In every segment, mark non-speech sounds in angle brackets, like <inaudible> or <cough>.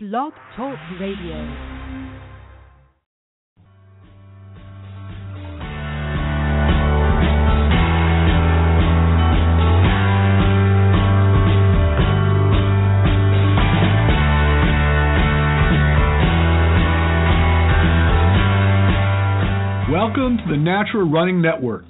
Blog Talk Radio. Welcome to the Natural Running Network.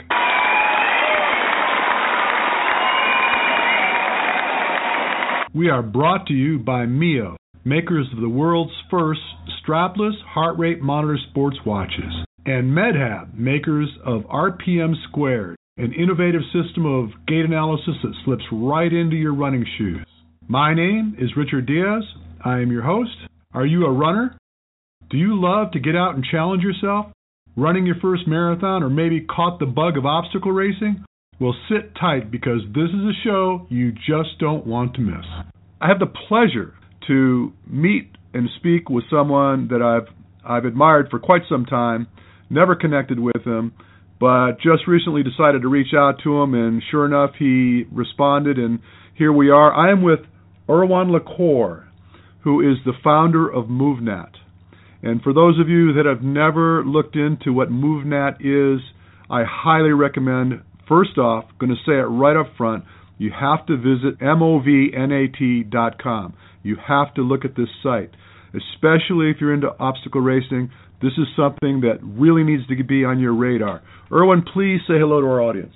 We are brought to you by Mio, makers of the world's first strapless heart rate monitor sports watches, and MedHab, makers of RPM Squared, an innovative system of gait analysis that slips right into your running shoes. My name is Richard Diaz. I am your host. Are you a runner? Do you love to get out and challenge yourself? Running your first marathon or maybe caught the bug of obstacle racing? Well, sit tight because this is a show you just don't want to miss. I have the pleasure to meet and speak with someone that I've I've admired for quite some time, never connected with him, but just recently decided to reach out to him and sure enough he responded and here we are. I am with Erwan Le Corre, who is the founder of MovNat. And for those of you that have never looked into what MovNat is, I highly recommend First off, going to say it right up front, you have to visit movnat.com. You have to look at this site, especially if you're into obstacle racing. This is something that really needs to be on your radar. Erwan, please say hello to our audience.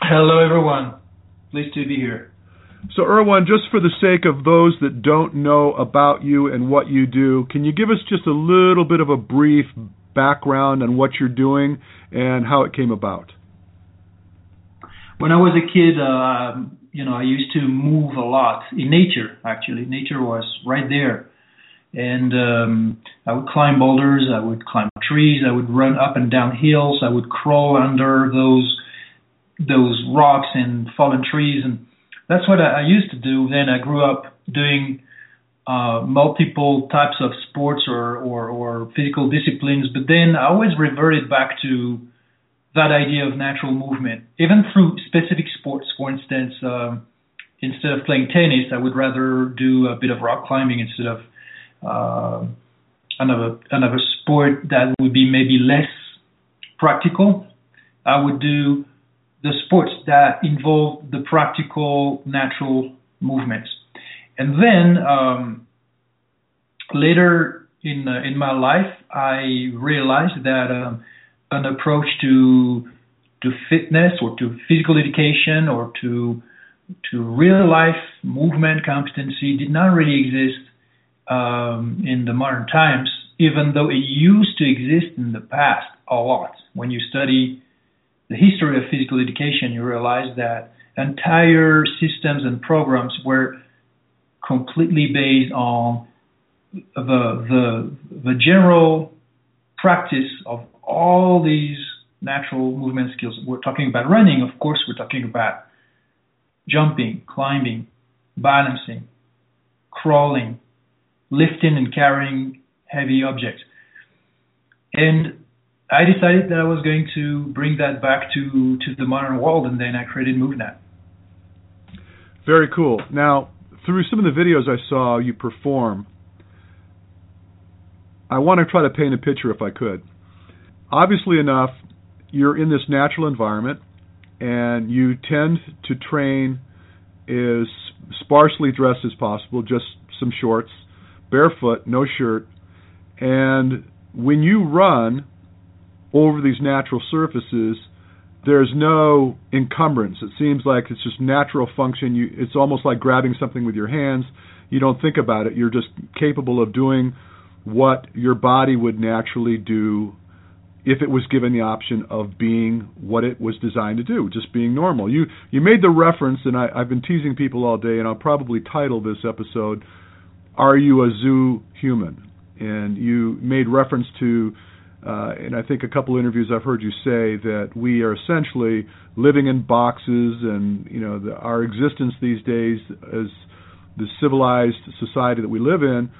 Hello, everyone. Pleased to be here. So, Erwan, just for the sake of those that don't know about you and what you do, can you give us just a little bit of a brief background on what you're doing and how it came about? When I was a kid, uh, you know, I used to move a lot in nature. Actually, nature was right there, and um, I would climb boulders, I would climb trees, I would run up and down hills, I would crawl under those those rocks and fallen trees, and that's what I, I used to do. Then I grew up doing uh, multiple types of sports or, or, or physical disciplines, but then I always reverted back to that idea of natural movement, even through specific sports. For instance, um, instead of playing tennis, I would rather do a bit of rock climbing instead of uh, another another sport that would be maybe less practical. I would do the sports that involve the practical natural movements, and then um, later in uh, in my life, I realized that. Um, an approach to to fitness or to physical education or to to real life movement competency did not really exist um, in the modern times, even though it used to exist in the past a lot. When you study the history of physical education, you realize that entire systems and programs were completely based on the the the general practice of all these natural movement skills. We're talking about running, of course, we're talking about jumping, climbing, balancing, crawling, lifting and carrying heavy objects. And I decided that I was going to bring that back to, to the modern world, and then I created MovNat. Very cool. Now, through some of the videos I saw you perform, I want to try to paint a picture if I could obviously enough, you're in this natural environment and you tend to train as sparsely dressed as possible, just some shorts, barefoot, no shirt. And when you run over these natural surfaces, there's no encumbrance. It seems like it's just natural function. You, it's almost like grabbing something with your hands. You don't think about it. You're just capable of doing what your body would naturally do if it was given the option of being what it was designed to do, just being normal. You you made the reference, and I, I've been teasing people all day, and I'll probably title this episode "Are You a Zoo Human?" And you made reference to, uh, and I think a couple of interviews I've heard you say that we are essentially living in boxes, and you know the, our existence these days as the civilized society that we live in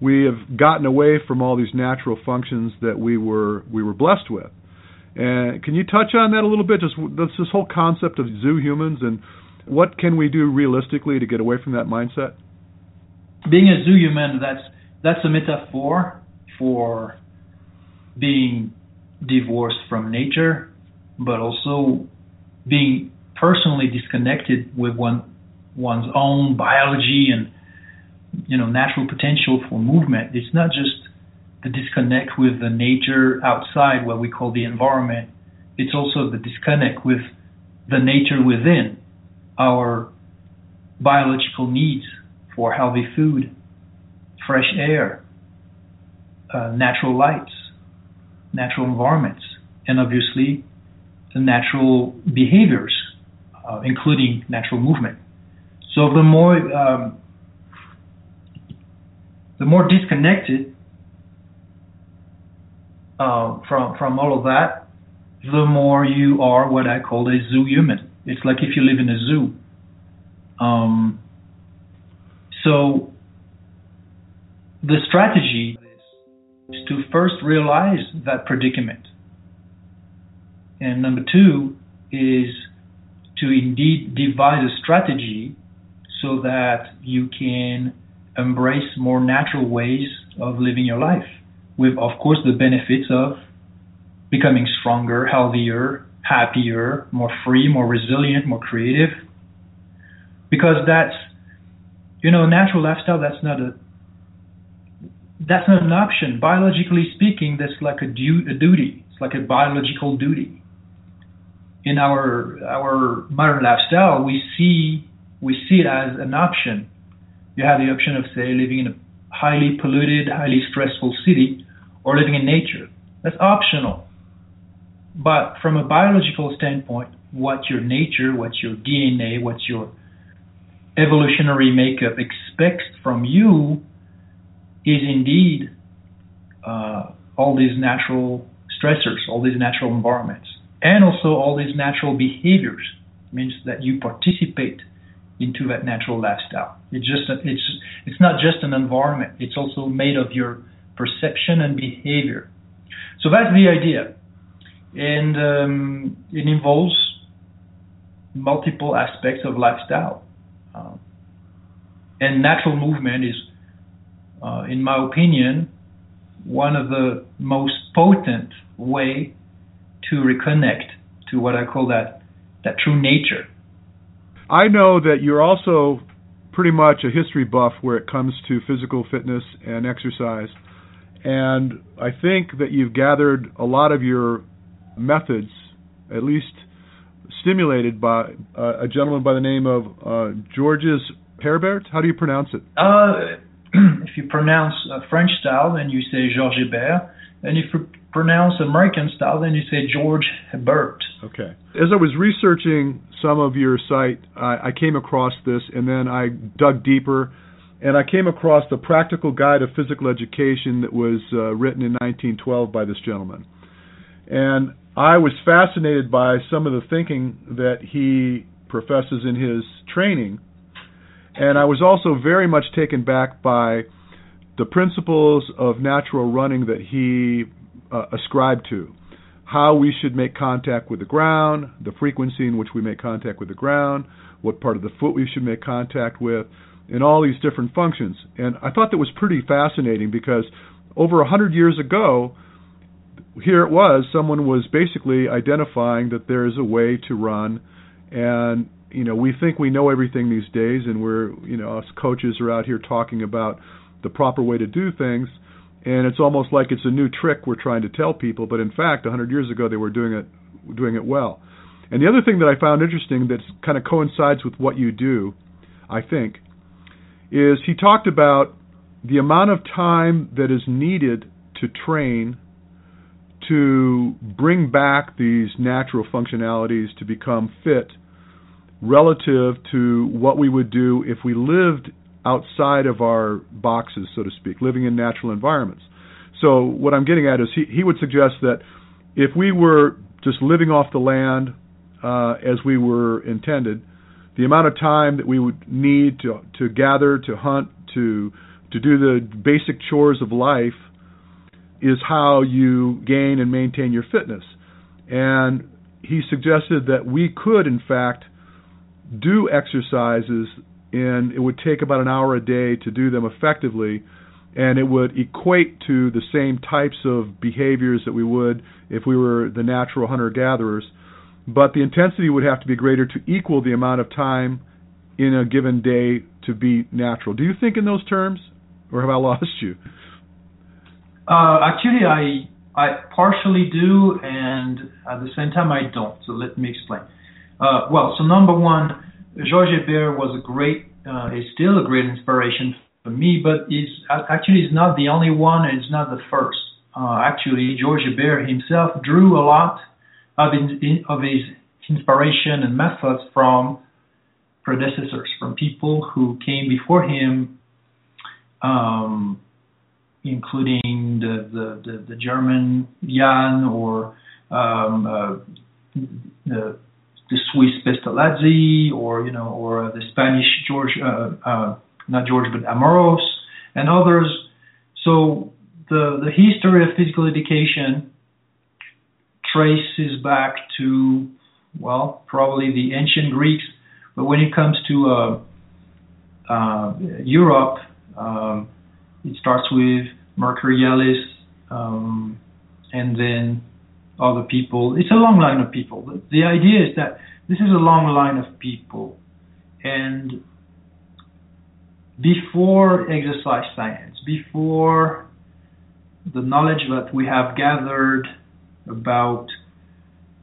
we have gotten away from all these natural functions that we were we were blessed with. And can you touch on that a little bit? Just this whole concept of zoo humans and what can we do realistically to get away from that mindset? being a zoo human, that's that's a metaphor for being divorced from nature, but also being personally disconnected with one one's own biology and you know natural potential for movement. It's not just the disconnect with the nature outside, what we call the environment. It's also the disconnect with the nature within our biological needs for healthy food, fresh air, uh, natural lights, natural environments, and obviously the natural behaviors, uh, including natural movement. So the more um, the more disconnected uh, from from all of that, the more you are what I call a zoo human. It's like if you live in a zoo. Um, so the strategy is to first realize that predicament. And number two is to indeed devise a strategy so that you can embrace more natural ways of living your life with of course the benefits of becoming stronger, healthier, happier, more free, more resilient, more creative. Because that's you know, a natural lifestyle that's not a that's not an option. Biologically speaking, that's like a, du- a duty. It's like a biological duty. In our our modern lifestyle, we see we see it as an option. You have the option of say living in a highly polluted, highly stressful city, or living in nature. That's optional. But from a biological standpoint, what your nature, what your DNA, what your evolutionary makeup expects from you is indeed uh, all these natural stressors, all these natural environments, and also all these natural behaviors. It means that you participate into that natural lifestyle. It's just it's it's not just an environment. It's also made of your perception and behavior. So that's the idea, and um, it involves multiple aspects of lifestyle. Um, and natural movement is uh, in my opinion, one of the most potent way to reconnect to what I call that that true nature. I know that you're also pretty much a history buff where it comes to physical fitness and exercise. And I think that you've gathered a lot of your methods, at least stimulated by uh, a gentleman by the name of uh, Georges Herbert. How do you pronounce it? Uh, <clears throat> if you pronounce uh, French style, then you say Georges Hebert. And if you pronounce American style, then you say George Hebert. Okay. As I was researching some of your site, I, I came across this, and then I dug deeper, and I came across the Practical Guide of Physical Education that was uh, written in 1912 by this gentleman. And I was fascinated by some of the thinking that he professes in his training and I was also very much taken back by the principles of natural running that he uh, ascribed to. How we should make contact with the ground, the frequency in which we make contact with the ground, what part of the foot we should make contact with, and all these different functions. And I thought that was pretty fascinating because over a hundred years ago, here it was, someone was basically identifying that there is a way to run and you know we think we know everything these days and we're you know us coaches are out here talking about the proper way to do things and it's almost like it's a new trick we're trying to tell people but in fact 100 years ago they were doing it doing it well. And the other thing that I found interesting that kind of coincides with what you do I think is he talked about the amount of time that is needed to train to bring back these natural functionalities to become fit relative to what we would do if we lived outside of our boxes, so to speak, living in natural environments. So what I'm getting at is he, he would suggest that if we were just living off the land uh, as we were intended, the amount of time that we would need to to gather, to hunt, to to do the basic chores of life is how you gain and maintain your fitness. And he suggested that we could, in fact, do exercises and it would take about an hour a day to do them effectively, and it would equate to the same types of behaviors that we would if we were the natural hunter gatherers, but the intensity would have to be greater to equal the amount of time in a given day to be natural. Do you think in those terms, or have I lost you? Uh, actually, I I partially do, and at the same time, I don't. So let me explain. Uh, well, so number one, Georges Hébert was a great, uh, is still a great inspiration for me, but is actually is not the only one, and it's not the first. Uh, actually, Georges Hébert himself drew a lot of, in, of his inspiration and methods from predecessors, from people who came before him, um, including the, the, the, the, German Jahn or um, uh, the, the Swiss Pestalozzi or you know or the Spanish George uh, uh, not George but Amoros and others. So the the history of physical education traces back to well probably the ancient Greeks but when it comes to uh, uh, Europe, um, it starts with Mercurialis, um, and then other people. It's a long line of people. The idea is that this is a long line of people, and before exercise science, before the knowledge that we have gathered about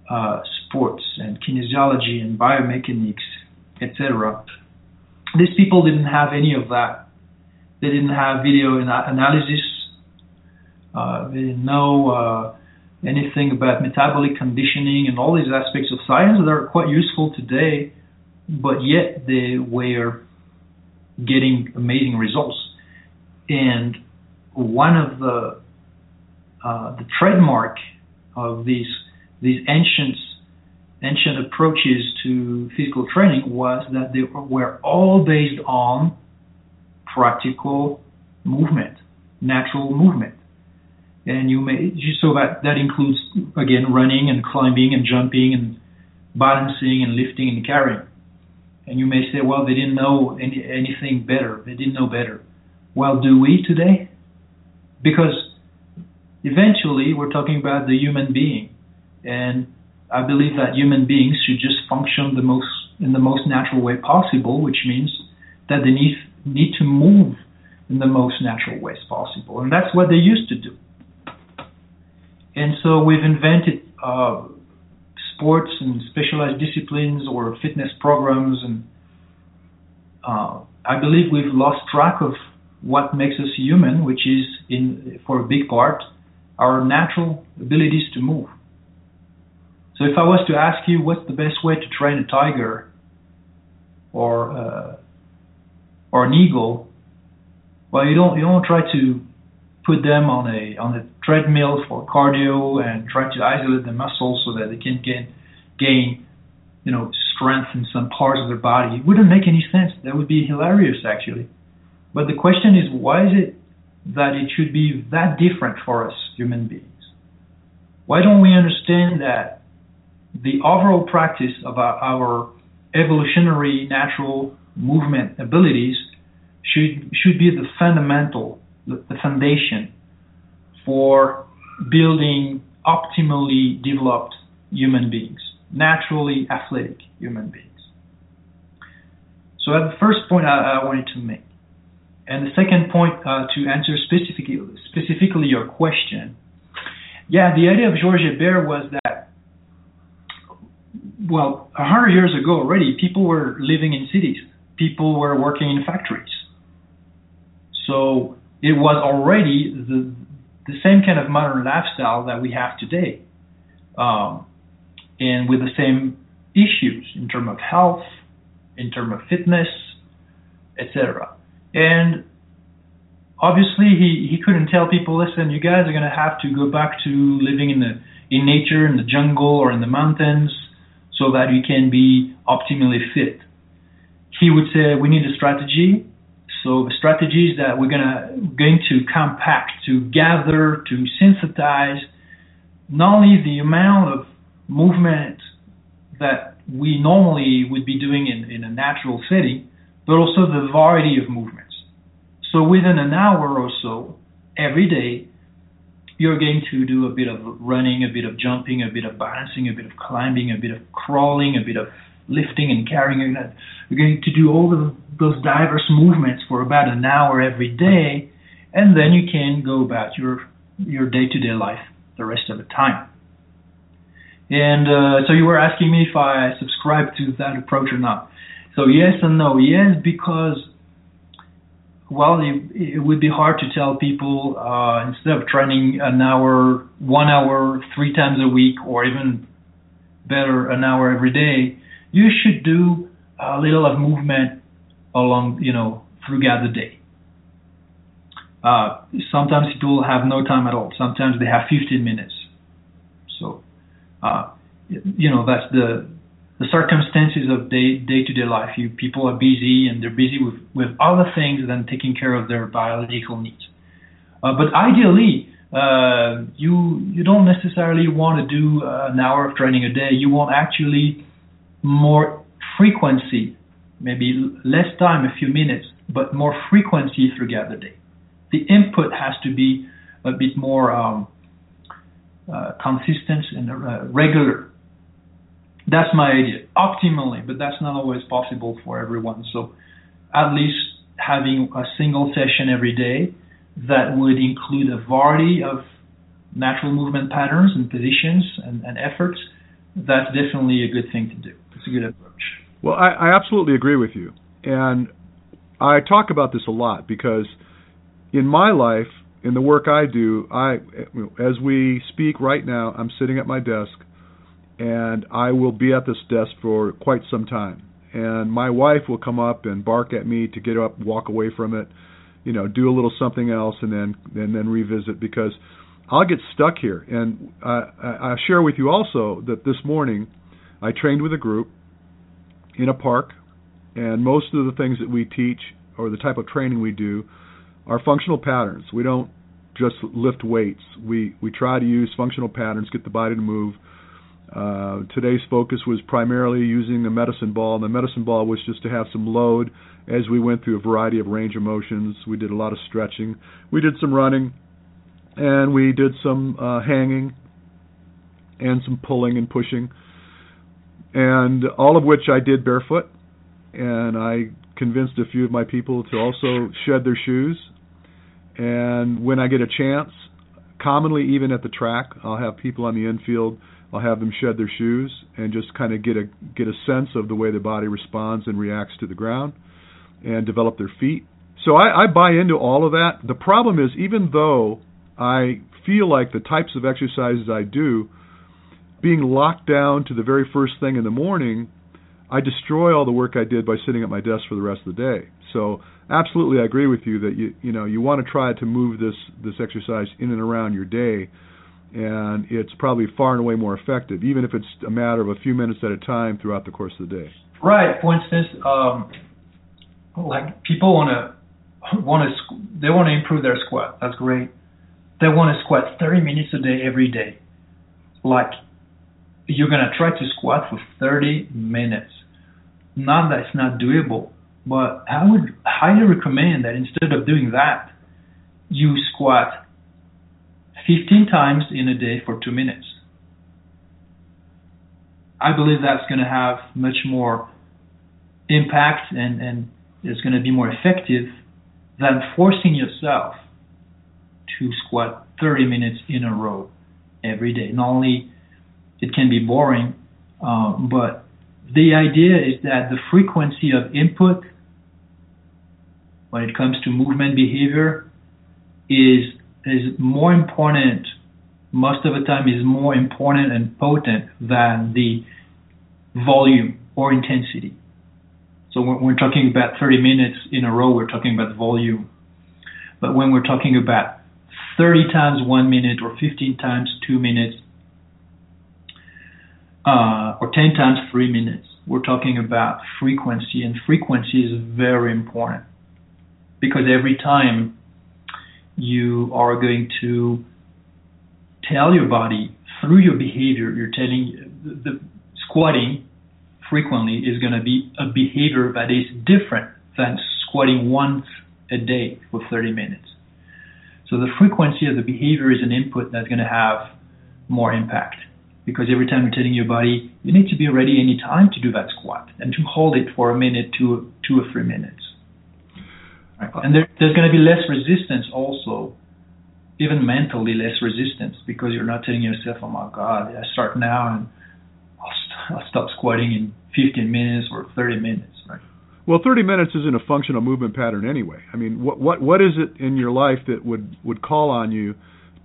uh, sports and kinesiology and biomechanics etc. These people didn't have any of that. They didn't have video analysis. Uh, they didn't know uh, anything about metabolic conditioning and all these aspects of science that are quite useful today, but yet they were getting amazing results. And one of the uh, the trademark of these these ancient ancient approaches to physical training was that they were all based on practical movement, natural movement. And you may so that that includes again running and climbing and jumping and balancing and lifting and carrying. And you may say, well, they didn't know any, anything better. They didn't know better. Well, do we today? Because eventually we're talking about the human being, and I believe that human beings should just function the most in the most natural way possible, which means that they need need to move in the most natural ways possible, and that's what they used to do. And so we've invented uh, sports and specialized disciplines or fitness programs, and uh, I believe we've lost track of what makes us human, which is, in for a big part, our natural abilities to move. So if I was to ask you what's the best way to train a tiger or uh, or an eagle, well, you don't you don't try to put them on a on a treadmill for cardio and try to isolate the muscles so that they can gain gain you know strength in some parts of their body. It wouldn't make any sense. That would be hilarious actually. But the question is, why is it that it should be that different for us human beings? Why don't we understand that the overall practice of our, our evolutionary natural movement abilities should should be the fundamental, the, the foundation for building optimally developed human beings, naturally athletic human beings. So that's the first point I, I wanted to make. And the second point uh, to answer specifically specifically your question, yeah, the idea of Georges Hébert was that well, a hundred years ago already, people were living in cities. People were working in factories. So it was already the the same kind of modern lifestyle that we have today, um, and with the same issues in terms of health, in terms of fitness, etc. And obviously, he he couldn't tell people, listen, you guys are going to have to go back to living in the in nature, in the jungle, or in the mountains so that you can be optimally fit. He would say we need a strategy. So the strategy is that we're gonna going to compact, to gather, to synthesize not only the amount of movement that we normally would be doing in, in a natural setting, but also the variety of movements. So within an hour or so, every day, you're going to do a bit of running, a bit of jumping, a bit of balancing, a bit of climbing, a bit of crawling, a bit of lifting and carrying. You're going to do all of those diverse movements for about an hour every day, and then you can go about your your day-to-day life the rest of the time. And uh, so you were asking me if I subscribe to that approach or not. So yes and no. Yes, because well, it, it would be hard to tell people uh, instead of training an hour, one hour, three times a week, or even better, an hour every day. You should do a little of movement along, you know, throughout the day. Uh, sometimes people have no time at all. Sometimes they have 15 minutes. So, uh, you know, that's the the circumstances of day day to day life. You people are busy and they're busy with with other things than taking care of their biological needs. Uh, but ideally, uh, you you don't necessarily want to do uh, an hour of training a day. You want actually more frequency, maybe less time, a few minutes, but more frequency throughout the day. The input has to be a bit more um, uh, consistent and uh, regular that's my idea, optimally, but that's not always possible for everyone. So at least having a single session every day that would include a variety of natural movement patterns and positions and, and efforts, that's definitely a good thing to do. It's a good approach. Well, I, I absolutely agree with you. And I talk about this a lot because in my life, in the work I do, I as we speak right now, I'm sitting at my desk and I will be at this desk for quite some time. And my wife will come up and bark at me to get up, walk away from it, you know, do a little something else, and then and then revisit because I'll get stuck here. And I, I share with you also that this morning I trained with a group in a park, and most of the things that we teach or the type of training we do are functional patterns. We don't just lift weights. We we try to use functional patterns, get the body to move uh, today's focus was primarily using the medicine ball, and the medicine ball was just to have some load as we went through a variety of range of motions. We did a lot of stretching, we did some running, and we did some uh, hanging and some pulling and pushing, and all of which I did barefoot. And I convinced a few of my people to also shed their shoes. And when I get a chance, commonly even at the track, I'll have people on the infield I'll have them shed their shoes and just kind of get a get a sense of the way the body responds and reacts to the ground, and develop their feet. So I, I buy into all of that. The problem is, even though I feel like the types of exercises I do, being locked down to the very first thing in the morning, I destroy all the work I did by sitting at my desk for the rest of the day. So absolutely, I agree with you that you you know you want to try to move this this exercise in and around your day and it's probably far and away more effective, even if it's a matter of a few minutes at a time throughout the course of the day. Right. For instance, um, like people want to want to they want to improve their squat. That's great. They want to squat 30 minutes a day every day. Like you're gonna try to squat for 30 minutes. Not that it's not doable, but I would highly recommend that instead of doing that, you squat 15 times in a day for two minutes. I believe that's going to have much more impact and, and it's going to be more effective than forcing yourself to squat 30 minutes in a row every day. Not only it can be boring, um, but the idea is that the frequency of input when it comes to movement behavior is is more important most of the time is more important and potent than the volume or intensity. So when we're talking about 30 minutes in a row, we're talking about volume. But when we're talking about 30 times one minute or 15 times two minutes uh, or 10 times three minutes, we're talking about frequency, and frequency is very important because every time you are going to tell your body through your behavior, you're telling the, the squatting frequently is going to be a behavior that is different than squatting once a day for 30 minutes. So the frequency of the behavior is an input that's going to have more impact because every time you're telling your body you need to be ready any time to do that squat and to hold it for a minute, two, two or three minutes. Right. And there, there's going to be less resistance also, even mentally less resistance because you're not telling yourself, oh my God, I start now and I'll, st- I'll stop squatting in 15 minutes or 30 minutes. Right. Well, 30 minutes isn't a functional movement pattern anyway. I mean, what what what is it in your life that would would call on you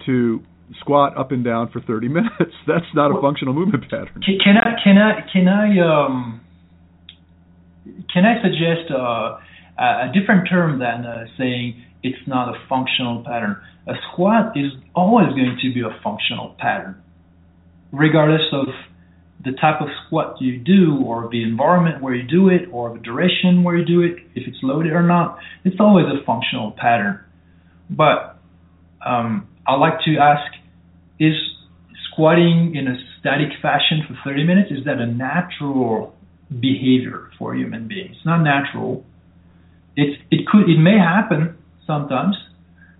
to squat up and down for 30 <laughs> minutes? That's not a functional movement pattern. Can, can I can I can I um can I suggest uh, a different term than uh, saying it's not a functional pattern? A squat is always going to be a functional pattern, regardless of the type of squat you do or the environment where you do it or the duration where you do it, if it's loaded or not, it's always a functional pattern. But um, I like to ask, is squatting in a static fashion for 30 minutes, is that a natural behavior for human being? It's not natural. It's, it could, it may happen sometimes,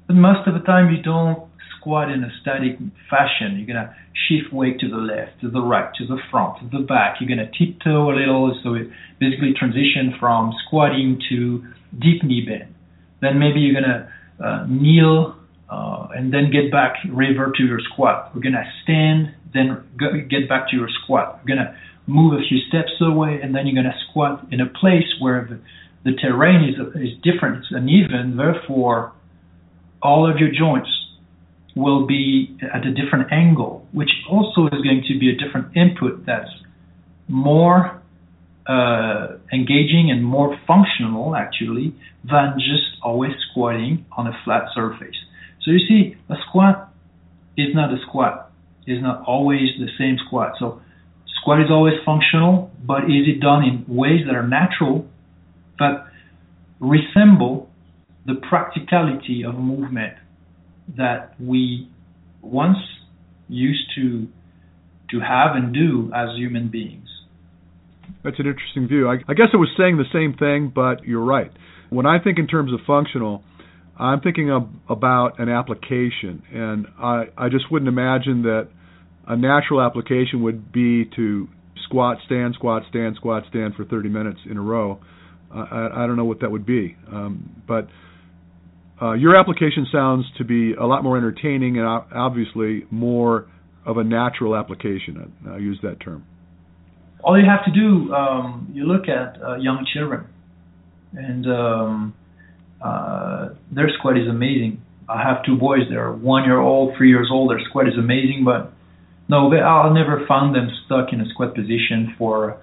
but most of the time you don't squat in a static fashion. You're to shift weight to the left, to the right, to the front, to the back. You're to tiptoe a little, so it basically transition from squatting to deep knee bend. Then maybe you're to uh, kneel uh, and then get back, revert to your squat. We're going to stand, then get back to your squat. We're going to move a few steps away, and then you're going to squat in a place where the, the terrain is, is different, it's uneven, therefore all of your joints will be at a different angle, which also is going to be a different input that's more uh, engaging and more functional, actually, than just always squatting on a flat surface. So you see, a squat is not a squat. It's not always the same squat. So squat is always functional, but is it done in ways that are natural, that resemble the practicality of movement that we once used to to have and do as human beings. That's an interesting view. I, I guess I was saying the same thing, but you're right. When I think in terms of functional, I'm thinking of, about an application, and I, I just wouldn't imagine that a natural application would be to squat, stand, squat, stand, squat, stand for 30 minutes in a row. Uh, I, I don't know what that would be, um, but uh, your application sounds to be a lot more entertaining and obviously more of a natural application. I, I use that term. All you have to do, um, you look at uh, young children, and um, uh, their squat is amazing. I have two boys. They're one year old, three years old. Their squat is amazing, but no, they, I'll never find them stuck in a squat position for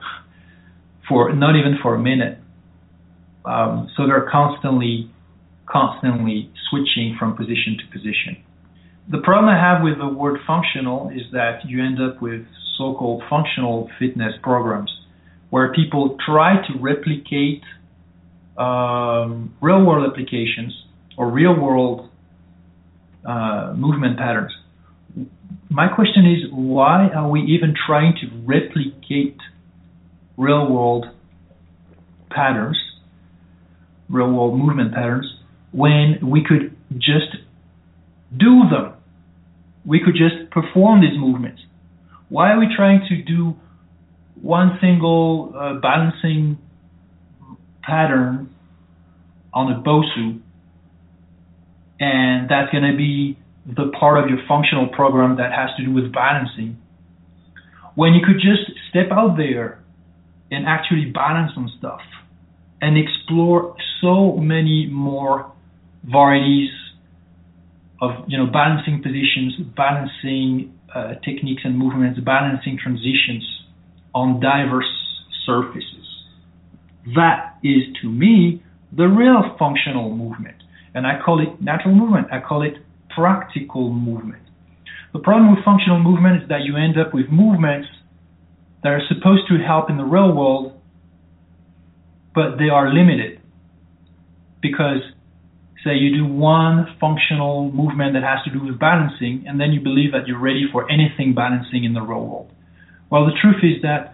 for not even for a minute. Um, so they're constantly constantly switching from position to position. The problem I have with the word functional is that you end up with so called functional fitness programs where people try to replicate um, real world applications or real world uh, movement patterns. My question is why are we even trying to replicate real world patterns, real world movement patterns, when we could just do them. We could just perform these movements. Why are we trying to do one single uh, balancing pattern on a BOSU and that's going to be the part of your functional program that has to do with balancing when you could just step out there and actually balance some stuff and explore so many more varieties of you know balancing positions, balancing uh, techniques and movements, balancing transitions on diverse surfaces. That is to me the real functional movement, and I call it natural movement. I call it practical movement. The problem with functional movement is that you end up with movements that are supposed to help in the real world, but they are limited because say you do one functional movement that has to do with balancing, and then you believe that you're ready for anything balancing in the real world. Well, the truth is that,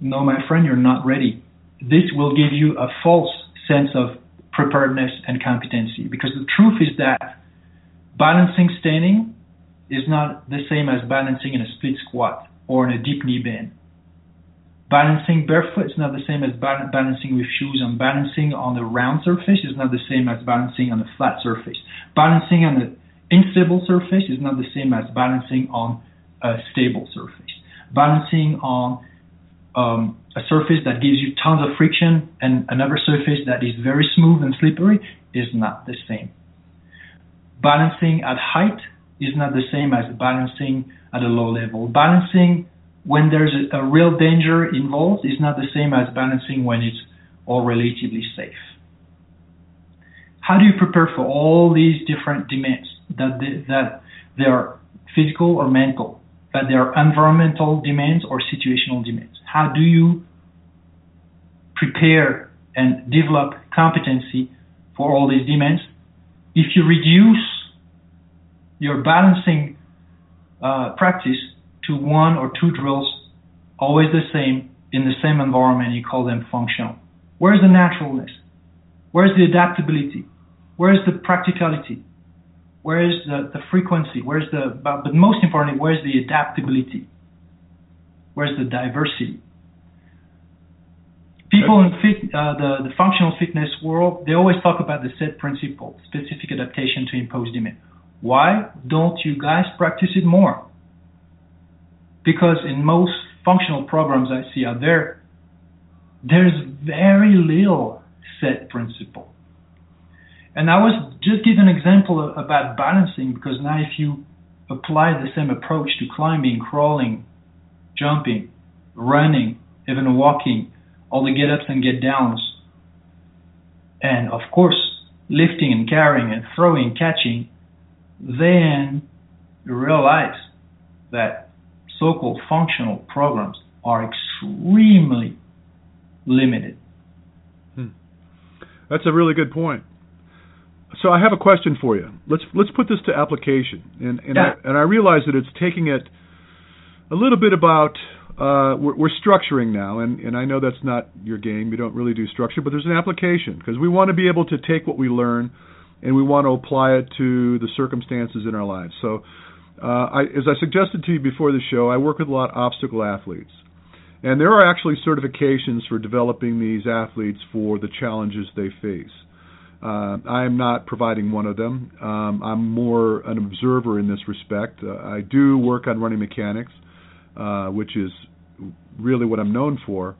no, my friend, you're not ready. This will give you a false sense of preparedness and competency. Because the truth is that balancing standing is not the same as balancing in a split squat or in a deep knee bend. Balancing barefoot is not the same as balancing with shoes, and balancing on a round surface is not the same as balancing on a flat surface. Balancing on an unstable surface is not the same as balancing on a stable surface. Balancing on um, a surface that gives you tons of friction and another surface that is very smooth and slippery is not the same. Balancing at height is not the same as balancing at a low level. Balancing when there's a, a real danger involved is not the same as balancing when it's all relatively safe. How do you prepare for all these different demands that they, that they are physical or mental, that they are environmental demands or situational demands? How do you prepare and develop competency for all these demands? If you reduce your balancing uh, practice to one or two drills, always the same, in the same environment, you call them functional. Where's the naturalness? Where's the adaptability? Where's the practicality? Where's the, the frequency? Where's the, but, but most importantly, where's the adaptability? Where's the diversity? People in fit, uh, the, the functional fitness world, they always talk about the SAID principle, specific adaptation to impose demand. Why don't you guys practice it more? because in most functional programs I see out there, there's very little SAID principle. And I was just give an example about balancing because now if you apply the same approach to climbing, crawling, jumping, running, even walking, all the get ups and get downs, and of course lifting and carrying and throwing, catching, then you realize that so-called functional programs are extremely limited. Hmm. That's a really good point. So I have a question for you. Let's let's put this to application, and and, yeah. I, and I realize that it's taking it a little bit about uh, we're, we're, structuring now, and, and I know that's not your game. You don't really do structure, but there's an application because we want to be able to take what we learn and we want to apply it to the circumstances in our lives. So uh, I, as I suggested to you before the show, I work with a lot of obstacle athletes. And there are actually certifications for developing these athletes for the challenges they face. Uh, I am not providing one of them. Um, I'm more an observer in this respect. Uh, I do work on running mechanics, uh, which is really what I'm known for.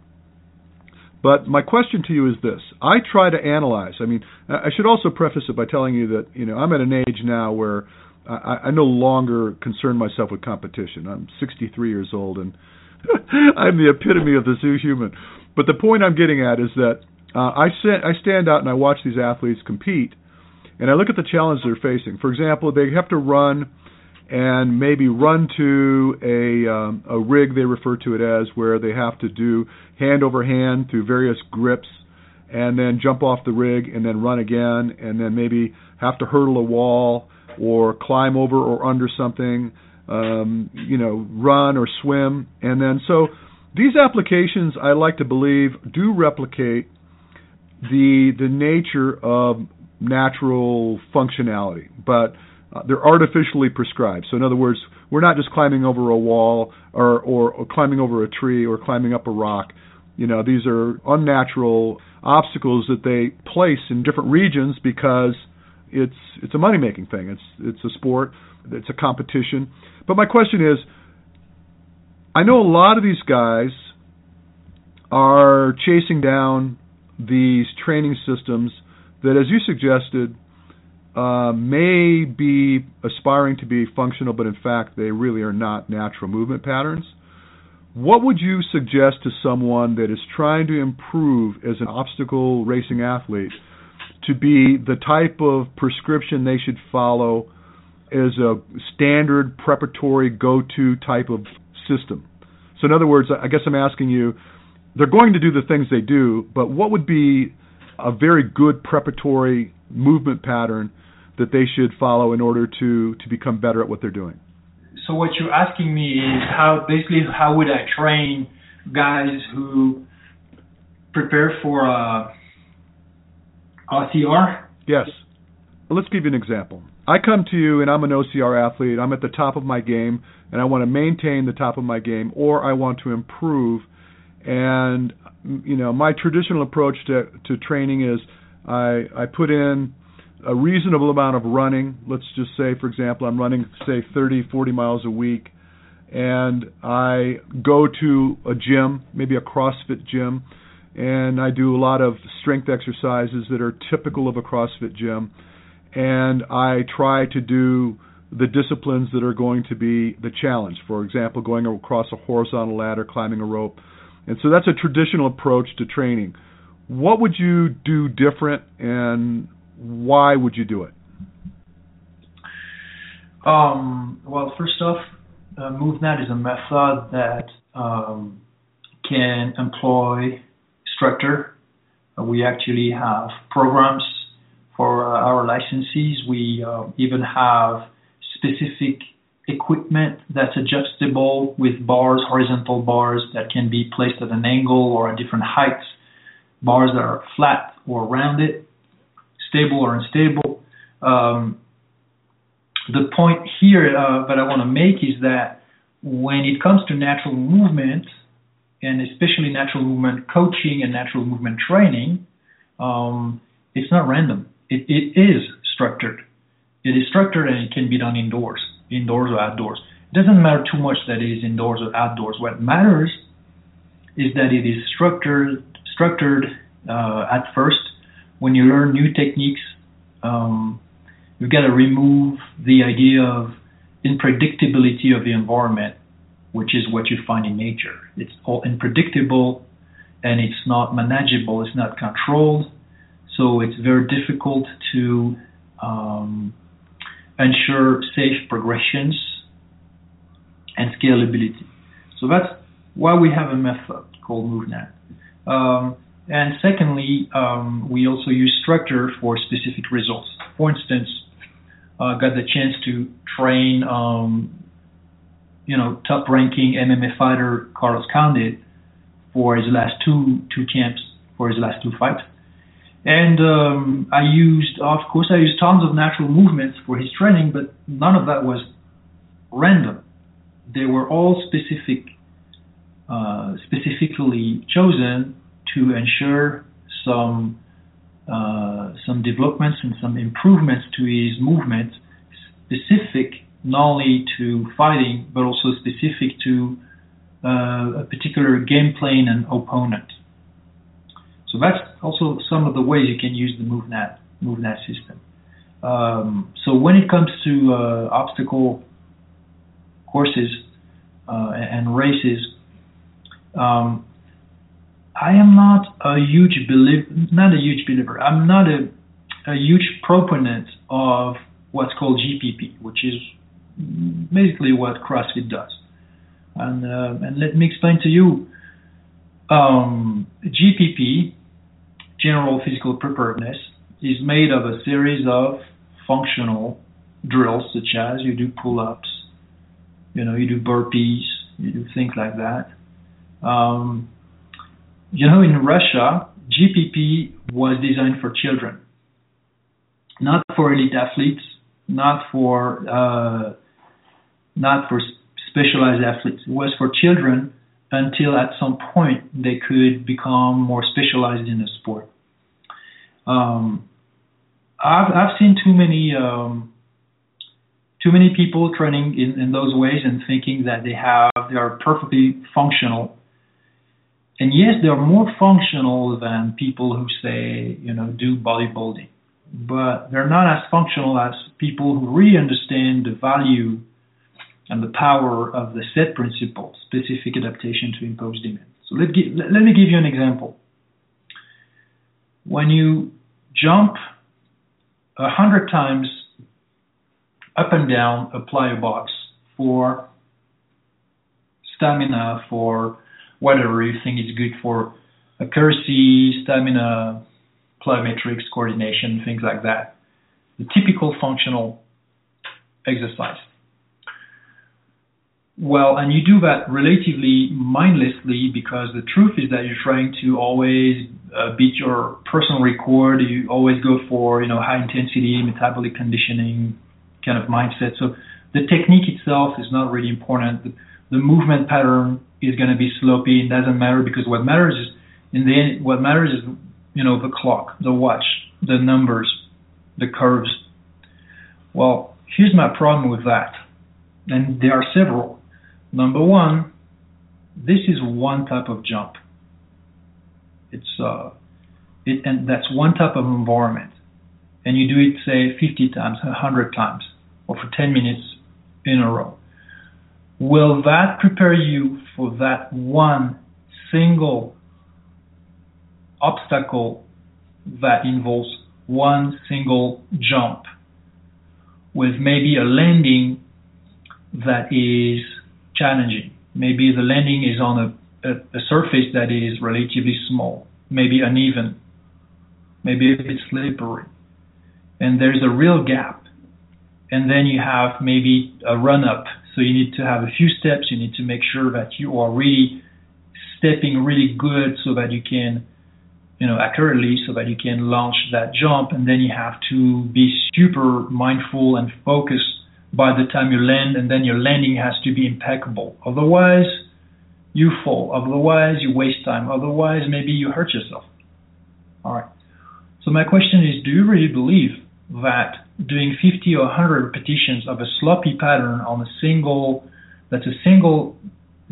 But my question to you is this: I try to analyze. I mean, I should also preface it by telling you that you know I'm at an age now where I, I no longer concern myself with competition. I'm 63 years old, and <laughs> I'm the epitome of the zoo human. But the point I'm getting at is that uh, I, st- I stand out and I watch these athletes compete, and I look at the challenges they're facing. For example, they have to run and maybe run to a um, a rig they refer to it as, where they have to do hand over hand through various grips, and then jump off the rig and then run again, and then maybe have to hurdle a wall or climb over or under something, um, you know, run or swim. And then so these applications, I like to believe, do replicate the the nature of natural functionality, but uh, they're artificially prescribed. So in other words, we're not just climbing over a wall or, or, or climbing over a tree or climbing up a rock. You know, these are unnatural obstacles that they place in different regions because it's it's a money making thing. It's it's a sport. It's a competition. But my question is, I know a lot of these guys are chasing down these training systems that, as you suggested, uh, may be aspiring to be functional, but in fact they really are not natural movement patterns. What would you suggest to someone that is trying to improve as an obstacle racing athlete? to be the type of prescription they should follow as a standard preparatory go-to type of system. So in other words, I guess I'm asking you, they're going to do the things they do, but what would be a very good preparatory movement pattern that they should follow in order to to become better at what they're doing? So what you're asking me is how basically how would I train guys who prepare for uh, a OCR? Yes. Let's give you an example. I come to you and I'm an OCR athlete. I'm at the top of my game and I want to maintain the top of my game or I want to improve. And you know, my traditional approach to to training is I I put in a reasonable amount of running. Let's just say for example, I'm running say 30, 40 miles a week and I go to a gym, maybe a CrossFit gym, and I do a lot of strength exercises that are typical of a CrossFit gym and I try to do the disciplines that are going to be the challenge. For example, going across a horizontal ladder, climbing a rope. And so that's a traditional approach to training. What would you do different and why would you do it? Um, well, first off, uh, MovNat is a method that um, can employ structure. Uh, we actually have programs for uh, our licensees. We uh, even have specific equipment that's adjustable with bars, horizontal bars that can be placed at an angle or at different heights, bars that are flat or rounded, stable or unstable. Um, the point here uh, that I want to make is that when it comes to natural movement, and especially natural movement coaching and natural movement training, um, it's not random it, it is structured. It is structured and it can be done indoors, indoors or outdoors. It doesn't matter too much that it is indoors or outdoors. What matters is that it is structured, structured uh, at first. When you learn new techniques, um, you've got to remove the idea of unpredictability of the environment, which is what you find in nature. It's all unpredictable and it's not manageable, it's not controlled, so it's very difficult to um, ensure safe progressions and scalability. So that's why we have a method called MovNat. Um, and secondly, um, we also use structure for specific results. For instance, I uh, got the chance to train, um, you know, top-ranking MMA fighter Carlos Condit for his last two two camps for his last two fights. And um, I used, of course, I used tons of natural movements for his training, but none of that was random. They were all specific, uh, specifically chosen to ensure some uh, some developments and some improvements to his movement, specific not only to fighting but also specific to uh, a particular game plan and opponent. So that's also some of the ways you can use the MovNat MovNat system. Um, so when it comes to uh, obstacle courses uh, and races, um, I am not a huge believer, not a huge believer. I'm not a, a huge proponent of what's called GPP, which is basically what CrossFit does. And, uh, and let me explain to you. Um, GPP general physical preparedness is made of a series of functional drills, such as you do pull-ups, you know, you do burpees, you do things like that. Um, you know, in Russia, GPP was designed for children, not for elite athletes, not for uh, not for specialized athletes. It was for children until at some point they could become more specialized in the sport. Um, I've I've seen too many um, too many people training in, in those ways and thinking that they have they are perfectly functional. And yes, they are more functional than people who say you know do bodybuilding, but they're not as functional as people who really understand the value and the power of the SAID principle, specific adaptation to imposed demand. So let, let, let me give you an example. When you jump a hundred times up and down a plyo box for stamina, for whatever you think is good for accuracy, stamina, plyometrics, coordination, things like that. The typical functional exercise Well, and you do that relatively mindlessly because the truth is that you're trying to always uh, beat your personal record. You always go for you know high intensity metabolic conditioning kind of mindset. So the technique itself is not really important. The, the movement pattern is going to be sloppy. It doesn't matter because what matters is in the end, what matters is you know the clock, the watch, the numbers, the curves. Well, here's my problem with that, and there are several. Number one, this is one type of jump. It's uh, it, and that's one type of environment, and you do it say 50 times, 100 times, or for 10 minutes in a row. Will that prepare you for that one single obstacle that involves one single jump with maybe a landing that is challenging. Maybe the landing is on a, a, a surface that is relatively small, maybe uneven, maybe a bit slippery, and there's a real gap. And then you have maybe a run up. So you need to have a few steps. You need to make sure that you are really stepping really good so that you can, you know, accurately so that you can launch that jump. And then you have to be super mindful and focused by the time you land, and then your landing has to be impeccable. Otherwise, you fall. Otherwise, you waste time. Otherwise, maybe you hurt yourself. All right. So my question is, do you really believe that doing 50 or 100 repetitions of a sloppy pattern on a single, that's a single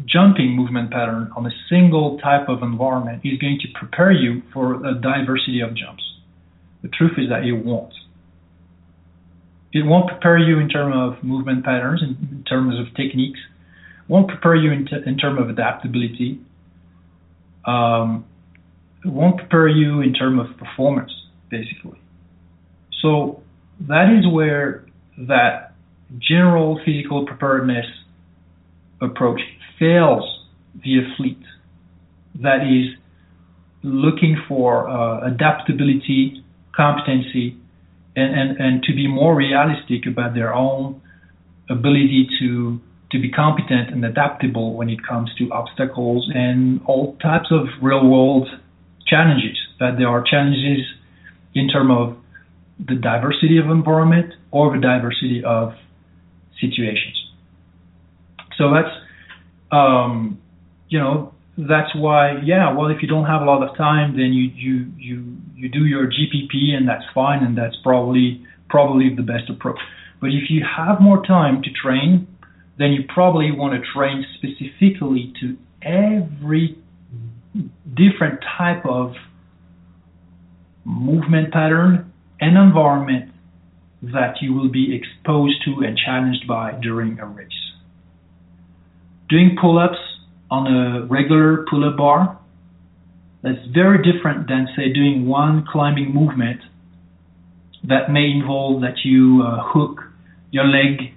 jumping movement pattern on a single type of environment is going to prepare you for a diversity of jumps? The truth is that it won't it won't prepare you in terms of movement patterns, in, terms of techniques, won't prepare you in, t- in terms of adaptability, um, it won't prepare you in terms of performance, basically. So that is where that general physical preparedness approach fails the athlete that is looking for uh, adaptability, competency, and, and, and to be more realistic about their own ability to to be competent and adaptable when it comes to obstacles and all types of real world challenges. That there are challenges in terms of the diversity of environment or the diversity of situations. So that's um, you know that's why yeah well if you don't have a lot of time then you you you you do your GPP and that's fine and that's probably probably the best approach but if you have more time to train then you probably want to train specifically to every different type of movement pattern and environment that you will be exposed to and challenged by during a race. Doing pull-ups on a regular pull-up bar that's very different than say doing one climbing movement that may involve that you uh, hook your leg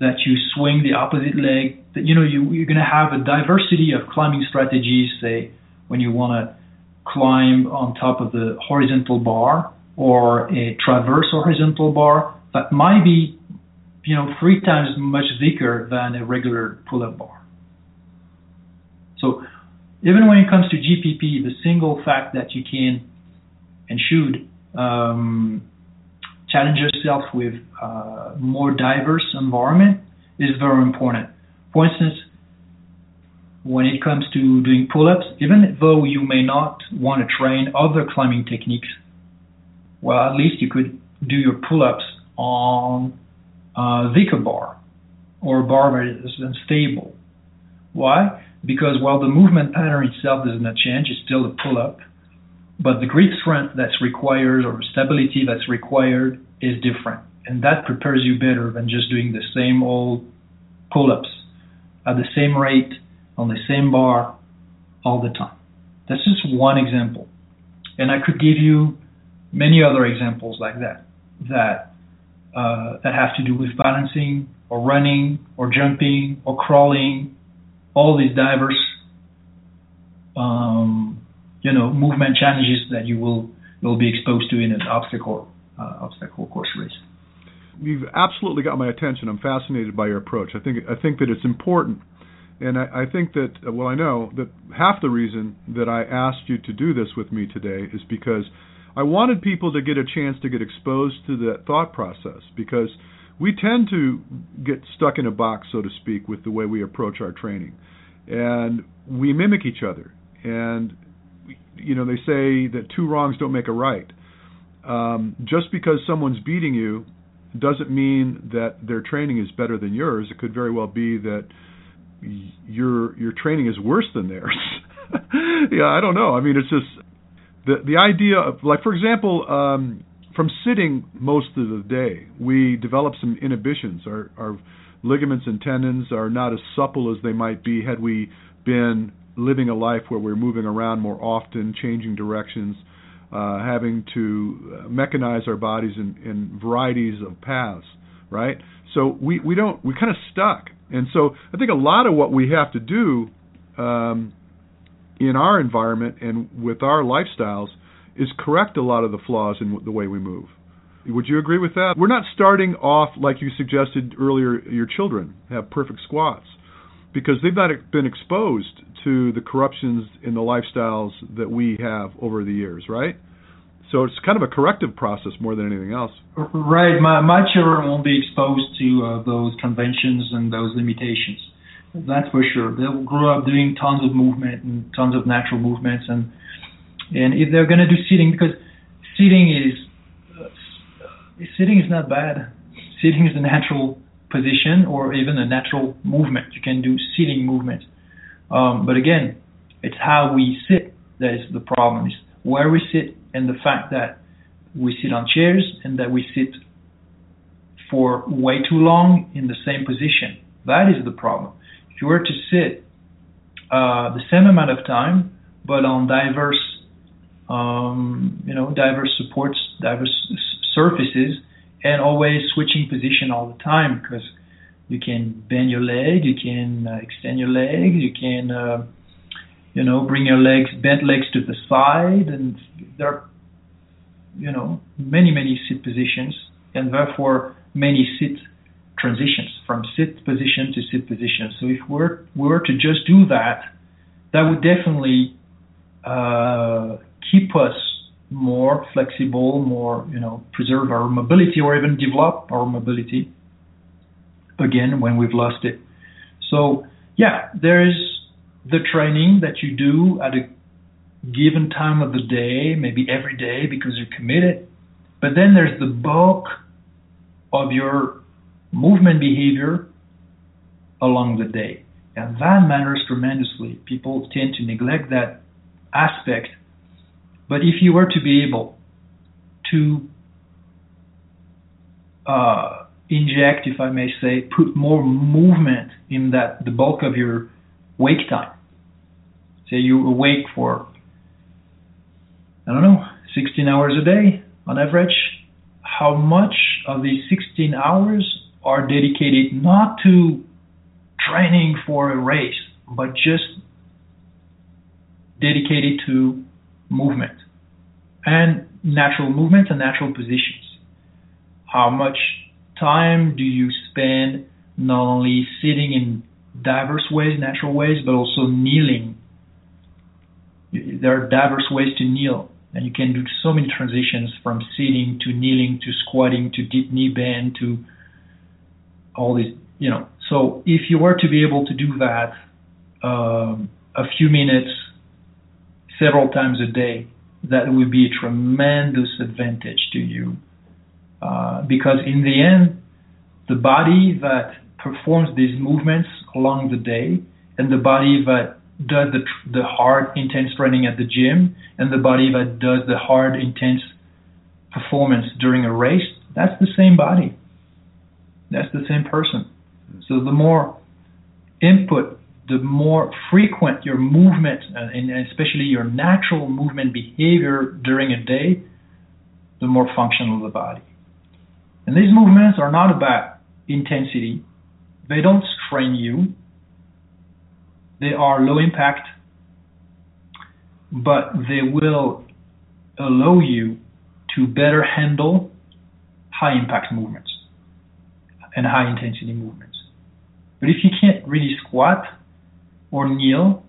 that you swing the opposite leg that you know you, you're going to have a diversity of climbing strategies say when you want to climb on top of the horizontal bar or a traverse horizontal bar that might be you know three times much thicker than a regular pull-up bar so even when it comes to GPP, the single fact that you can and should um, challenge yourself with uh, more diverse environment is very important. For instance, when it comes to doing pull-ups, even though you may not want to train other climbing techniques, well, at least you could do your pull-ups on uh, a Vickers bar or a bar that is unstable. Why? because while the movement pattern itself does not change, it's still a pull up, but the grip strength that's required or stability that's required is different. And that prepares you better than just doing the same old pull ups at the same rate on the same bar all the time. That's just one example. And I could give you many other examples like that that uh, that have to do with balancing or running or jumping or crawling all these diverse, um, you know, movement challenges that you will will be exposed to in an obstacle uh, obstacle course race. you've absolutely got my attention. I'm fascinated by your approach. I think I think that it's important, and I, I think that well, I know that half the reason that I asked you to do this with me today is because I wanted people to get a chance to get exposed to that thought process because we tend to get stuck in a box, so to speak, with the way we approach our training, and we mimic each other. And you know, they say that two wrongs don't make a right. Um, just because someone's beating you doesn't mean that their training is better than yours. It could very well be that your your training is worse than theirs. <laughs> yeah, I don't know. I mean, it's just the the idea of like, for example, um, from sitting most of the day, we develop some inhibitions. Our our ligaments and tendons are not as supple as they might be had we been living a life where we're moving around more often, changing directions, uh, having to uh, mechanize our bodies in, in varieties of paths, right? So we, we don't we kind of stuck, and so I think a lot of what we have to do um, in our environment and with our lifestyles is correct a lot of the flaws in the way we move. Would you agree with that? We're not starting off like you suggested earlier. Your children have perfect squats because they've not been exposed to the corruptions in the lifestyles that we have over the years, right? So it's kind of a corrective process more than anything else. Right. My my children won't be exposed to uh, those conventions and those limitations. That's for sure. They'll grow up doing tons of movement and tons of natural movements, and and if they're going to do sitting, because sitting is uh, sitting is not bad. Sitting is a natural position or even a natural movement. You can do sitting movement. Um, but again, it's how we sit that is the problem. It's where we sit and the fact that we sit on chairs and that we sit for way too long in the same position. That is the problem. You were to sit uh, the same amount of time, but on diverse, um, you know, diverse supports, diverse surfaces, and always switching position all the time because you can bend your leg, you can uh, extend your leg, you can, uh, you know, bring your legs, bent legs to the side, and there are, you know, many many sit positions, and therefore many sit transitions from sit position to sit position. So if we're we were to just do that, that would definitely uh, keep us more flexible, more you know, preserve our mobility or even develop our mobility again when we've lost it. So yeah, there is the training that you do at a given time of the day, maybe every day because you're committed. But then there's the bulk of your movement behavior along the day. And that matters tremendously. People tend to neglect that aspect but if you were to be able to uh, inject, if I may say, put more movement in that the bulk of your wake time. Say you awake for I don't know, 16 hours a day on average. How much of these 16 hours are dedicated not to training for a race, but just dedicated to movement and natural movements and natural positions. How much time do you spend not only sitting in diverse ways, natural ways, but also kneeling? There are diverse ways to kneel, and you can do so many transitions from sitting to kneeling to squatting to deep knee bend to all these, you know. So if you were to be able to do that um, a few minutes several times a day, that would be a tremendous advantage to you. Uh, because in the end, the body that performs these movements along the day and the body that does the, the hard, intense training at the gym and the body that does the hard, intense performance during a race, that's the same body. That's the same person. So the more input the more frequent your movement, uh, and especially your natural movement behavior during a day, the more functional the body. And these movements are not about intensity. They don't strain you. They are low impact, but they will allow you to better handle high impact movements. And high intensity movements. But if you can't really squat or kneel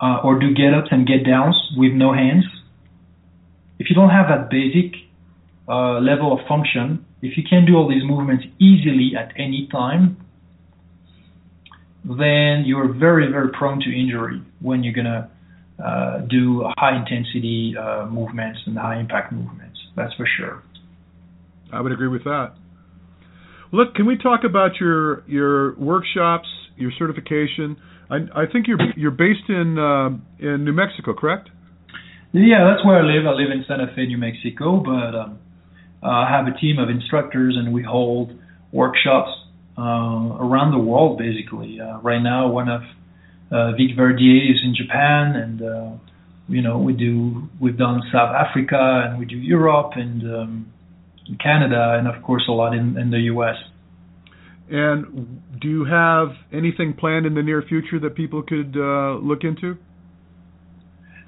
uh, or do get ups and get downs with no hands, if you don't have that basic uh, level of function, if you can't do all these movements easily at any time, then you're very, very prone to injury when you're going to uh, do high intensity uh, movements and high impact movements. That's for sure. I would agree with that. Look, can we talk about your your workshops, your certification? I, I think you're you're based in uh, in New Mexico, correct? Yeah, that's where I live. I live in Santa Fe, New Mexico, but um, I have a team of instructors, and we hold workshops uh, around the world. Basically, uh, right now, one of uh, Vic Verdier is in Japan, and uh, you know we do we've done South Africa, and we do Europe, and um, Canada, and of course a lot in, in the U.S. And do you have anything planned in the near future that people could uh, look into?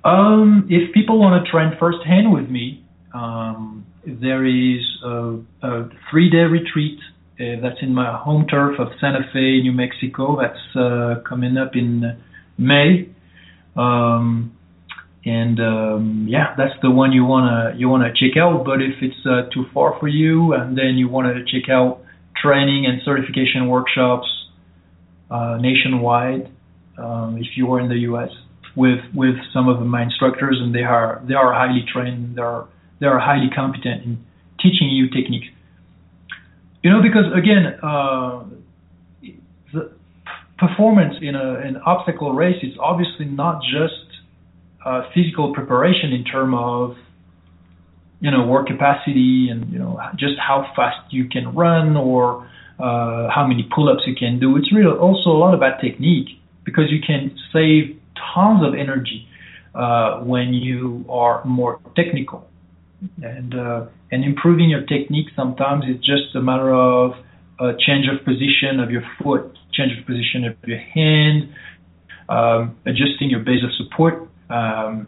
Um, if people want to train firsthand with me, um, there is a, a three-day retreat uh, that's in my home turf of Santa Fe, New Mexico. That's uh, coming up in May. Um, and um, yeah, that's the one you wanna you wanna check out. But if it's uh, too far for you, and then you want to check out training and certification workshops uh, nationwide, um, if you are in the U.S. with with some of my instructors, and they are they are highly trained, they are they are highly competent in teaching you techniques. You know, because again, uh, the performance in a, an obstacle race is obviously not just uh, physical preparation in terms of you know work capacity and you know just how fast you can run or uh, how many pull-ups you can do. It's really also a lot about technique because you can save tons of energy uh, when you are more technical and uh, and improving your technique sometimes it's just a matter of a change of position of your foot, change of position of your hand, um, adjusting your base of support um,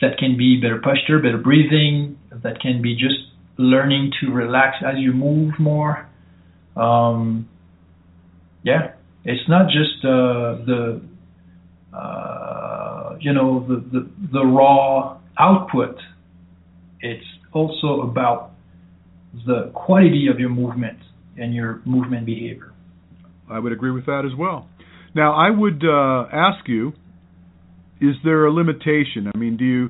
that can be better posture, better breathing. That can be just learning to relax as you move more. Um, yeah, it's not just uh, the uh, you know the, the the raw output. It's also about the quality of your movement and your movement behavior. I would agree with that as well. Now, I would uh, ask you is there a limitation? I mean, do you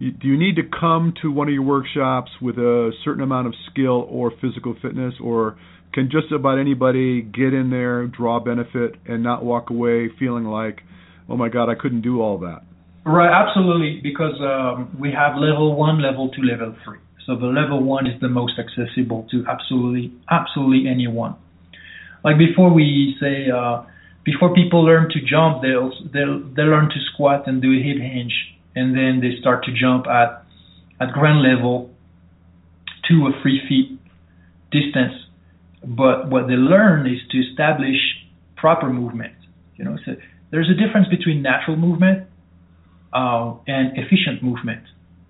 do you need to come to one of your workshops with a certain amount of skill or physical fitness, or can just about anybody get in there, draw benefit, and not walk away feeling like, oh my God, I couldn't do all that? Right, absolutely, because um, we have level one, level two, level three. So the level one is the most accessible to absolutely, absolutely anyone. Like before, we say. Uh, before people learn to jump, they'll they'll they learn to squat and do a hip hinge, and then they start to jump at at ground level, two or three feet distance. But what they learn is to establish proper movement. You know, so there's a difference between natural movement uh, and efficient movement.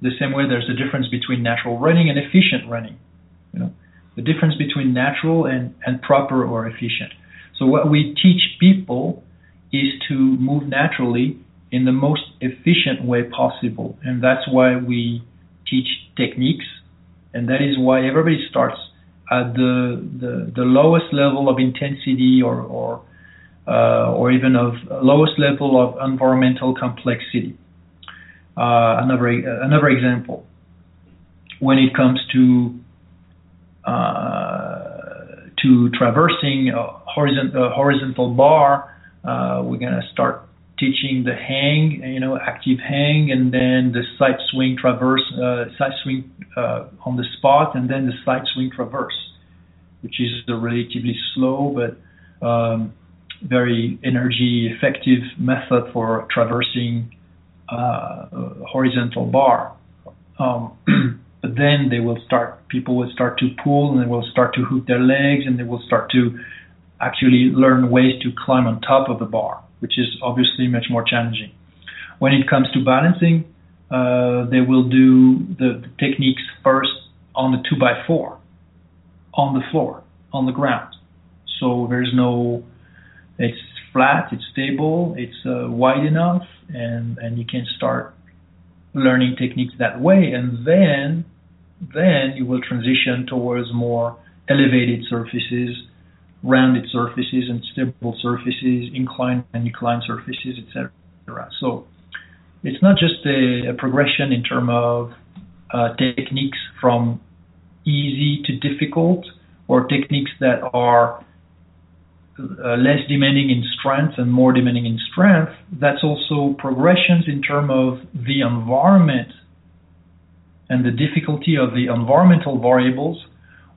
The same way there's a difference between natural running and efficient running. You know, the difference between natural and, and proper or efficient. So what we teach people is to move naturally in the most efficient way possible. And that's why we teach techniques. And that is why everybody starts at the, the, the lowest level of intensity or, or, uh, or even of lowest level of environmental complexity. Uh, another, another example, when it comes to uh, to traversing a horizontal, horizontal bar, uh, we're going to start teaching the hang, you know, active hang, and then the side swing traverse, uh, side swing uh, on the spot, and then the side swing traverse, which is a relatively slow but um, very energy effective method for traversing uh, horizontal bar. Um, <clears throat> but then they will start people will start to pull and they will start to hook their legs and they will start to actually learn ways to climb on top of the bar which is obviously much more challenging when it comes to balancing uh, they will do the, the techniques first on the 2 by 4 on the floor on the ground. So there's no, it's flat, it's stable, it's uh, wide enough, and and you can start learning techniques that way, and then then you will transition towards more elevated surfaces, rounded surfaces, and stable surfaces, inclined and declined surfaces, etc. So it's not just a, a progression in terms of uh, techniques from easy to difficult, or techniques that are uh, less demanding in strength and more demanding in strength. That's also progressions in terms of the environment and the difficulty of the environmental variables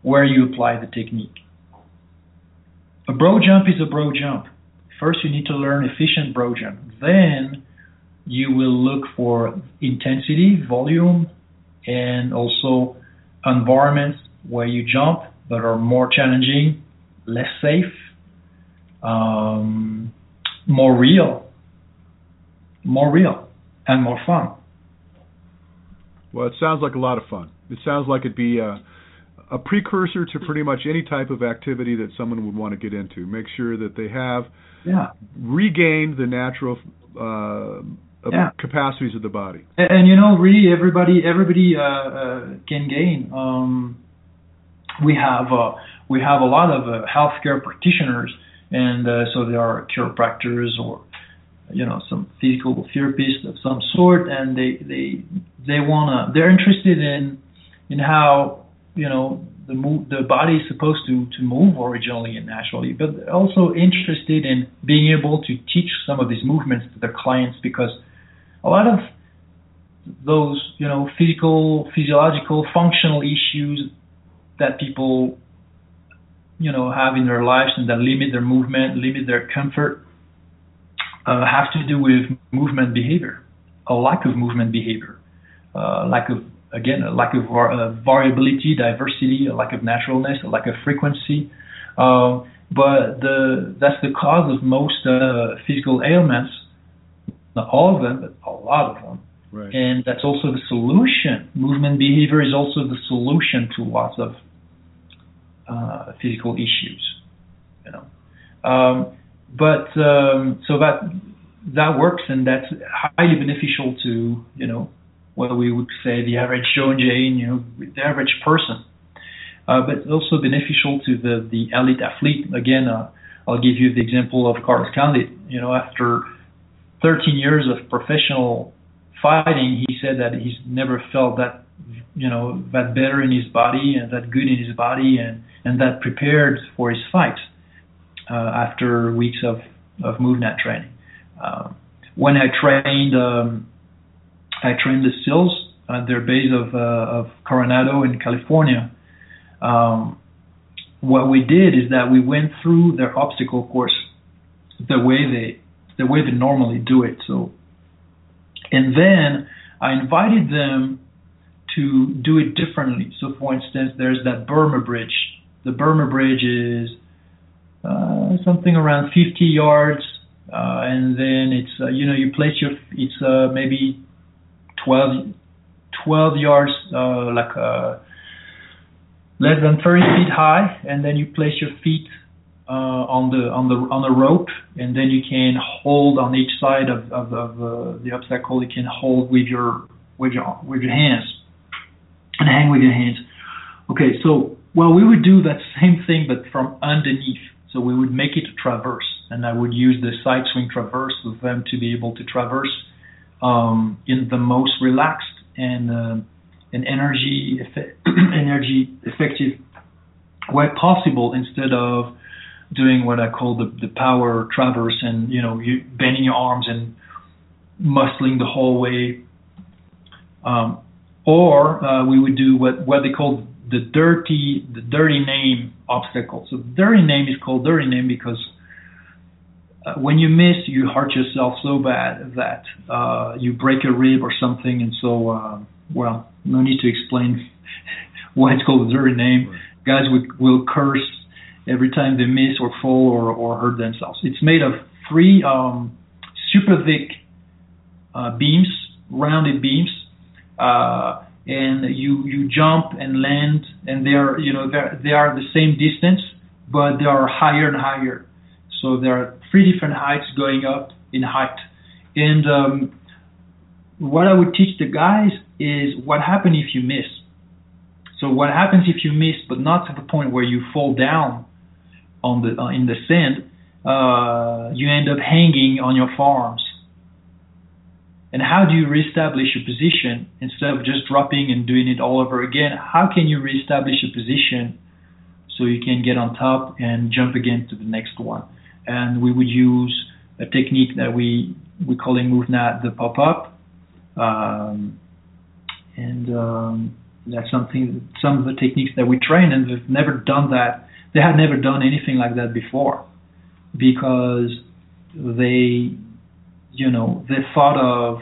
where you apply the technique. A broad jump is a broad jump. First, you need to learn efficient broad jump. Then, you will look for intensity, volume, and also environments where you jump that are more challenging, less safe, um, more real, more real, and more fun. Well, it sounds like a lot of fun. It sounds like it'd be a, a precursor to pretty much any type of activity that someone would want to get into. Make sure that they have yeah. regained the natural uh, yeah. capacities of the body. And, and, you know, really, everybody everybody uh, uh, can gain. Um, we have uh, we have a lot of uh, healthcare practitioners, and uh, so there are chiropractors or you know some physical therapists of some sort, and they they they wanna they're interested in in how you know the move the body is supposed to to move originally and naturally, but also interested in being able to teach some of these movements to their clients because a lot of those you know physical physiological functional issues that people you know have in their lives and that limit their movement limit their comfort uh, have to do with movement behavior a lack of movement behavior uh, lack of again a lack of var- uh, variability diversity a lack of naturalness a lack of frequency uh, but the that's the cause of most uh, physical ailments not all of them, but a lot of them. Right. And that's also the solution. Movement behavior is also the solution to lots of uh, physical issues. You know, um, but um, so that that works, and that's highly beneficial to you know what we would say the average Joe and Jane, you know, the average person. Uh, but also beneficial to the the elite athlete. Again, uh, I'll give you the example of Carlos Condit. You know, after 13 years of professional fighting, he said that he's never felt that you know that better in his body and that good in his body and and that prepared for his fight uh, after weeks of of MovNat training. Uh, when I trained, um, I trained the SEALs at their base of uh, of Coronado in California. Um, what we did is that we went through their obstacle course the way they the way they normally do it. So, and then I invited them to do it differently. So, for instance, there's that Burma Bridge. The Burma Bridge is uh, something around 50 yards, uh, and then it's uh, you know you place your it's uh, maybe 12 12 yards uh, like uh, less than 30 feet high, and then you place your feet uh, on the on the on the rope, and then you can hold on each side of of, of uh, the obstacle. You can hold with your with your with your hands and hang with your hands. Okay, so well we would do that same thing but from underneath. So we would make it a traverse, and I would use the side swing traverse for them to be able to traverse um, in the most relaxed and uh, and energy effe- <clears throat> energy effective way possible instead of doing what I call the the power traverse, and you know, you bending your arms and muscling the whole way. Um, or uh, we would do what what they call the dirty the dirty name obstacle. So the dirty name is called dirty name because uh, when you miss, you hurt yourself so bad that uh, you break a rib or something, and so uh, well, no need to explain <laughs> why it's called the dirty name. Right. Guys will, will curse every time they miss or fall or, or hurt themselves. It's made of three um, super thick uh, beams, rounded beams, uh, and you you jump and land, and they are you know they are the same distance but they are higher and higher. So there are three different heights going up in height. And um, what I would teach the guys is what happens if you miss. So what happens if you miss, but not to the point where you fall down on the uh, in the sand? Uh, you end up hanging on your forearms. And how do you reestablish your position instead of just dropping and doing it all over again? How can you reestablish a position so you can get on top and jump again to the next one? And we would use a technique that we we calling MovNat the pop up, um, and um, that's something some of the techniques that we train, and they've never done that. They had never done anything like that before because they, you know, they thought of,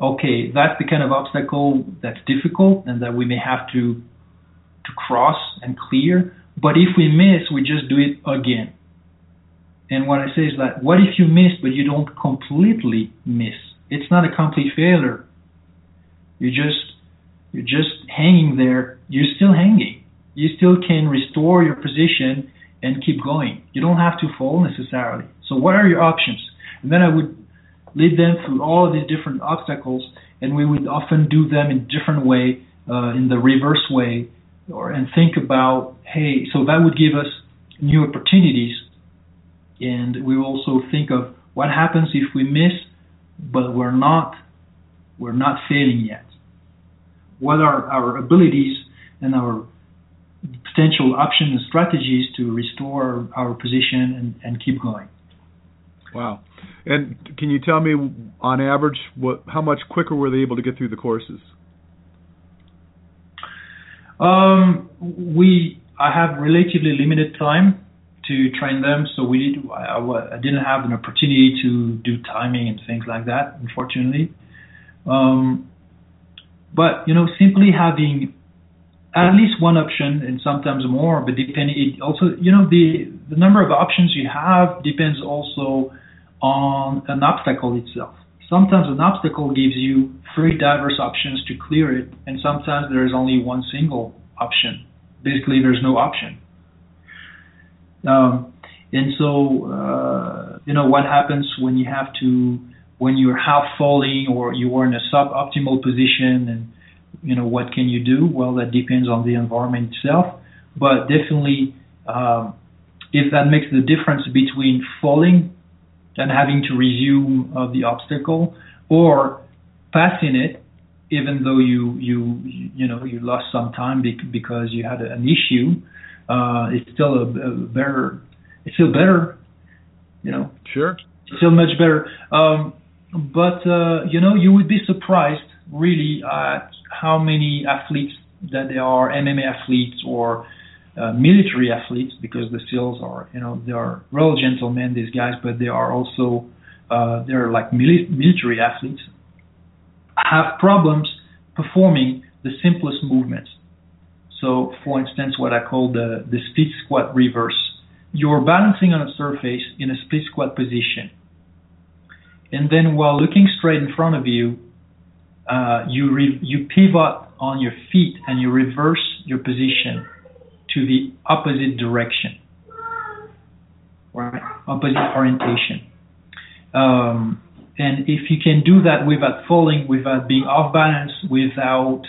okay, that's the kind of obstacle that's difficult and that we may have to to cross and clear. But if we miss, we just do it again. And what I say is that what if you miss but you don't completely miss? It's not a complete failure. You just you're just hanging there. You're still hanging. You still can restore your position and keep going. You don't have to fall necessarily. So what are your options? And then I would lead them through all of these different obstacles, and we would often do them in different way, uh, in the reverse way, or and think about, hey, so that would give us new opportunities, and we also think of what happens if we miss, but we're not, we're not failing yet. What are our abilities and our potential options and strategies to restore our position and, and keep going. Wow. And can you tell me, on average, what how much quicker were they able to get through the courses? Um, we I have relatively limited time to train them, so we did, I, I didn't have an opportunity to do timing and things like that, unfortunately. Um, but you know, simply having at least one option and sometimes more, but depending it also you know the the number of options you have depends also on an obstacle itself. Sometimes an obstacle gives you three diverse options to clear it, and sometimes there is only one single option. Basically, there's no option. Um, and so, uh, you know, what happens when you have to, when you're half falling or you are in a suboptimal position and you know what can you do? Well that depends on the environment itself. But definitely um, if that makes the difference between falling and having to resume uh, the obstacle or passing it even though you you you know you lost some time because you had an issue uh, it's still a, a, better it's still better you know? Sure. Still much better. Um, but uh, you know you would be surprised really at how many athletes that they are MMA athletes or uh, military athletes because the SEALs are you know they are real gentlemen these guys but they are also uh, they're like mili- military athletes have problems performing the simplest movements. So, for instance, what I call the the split squat reverse. You're balancing on a surface in a split squat position, and then while looking straight in front of you, uh, you re- you pivot on your feet and you reverse your position to the opposite direction, right? Opposite orientation. Um, and if you can do that without falling, without being off balance, without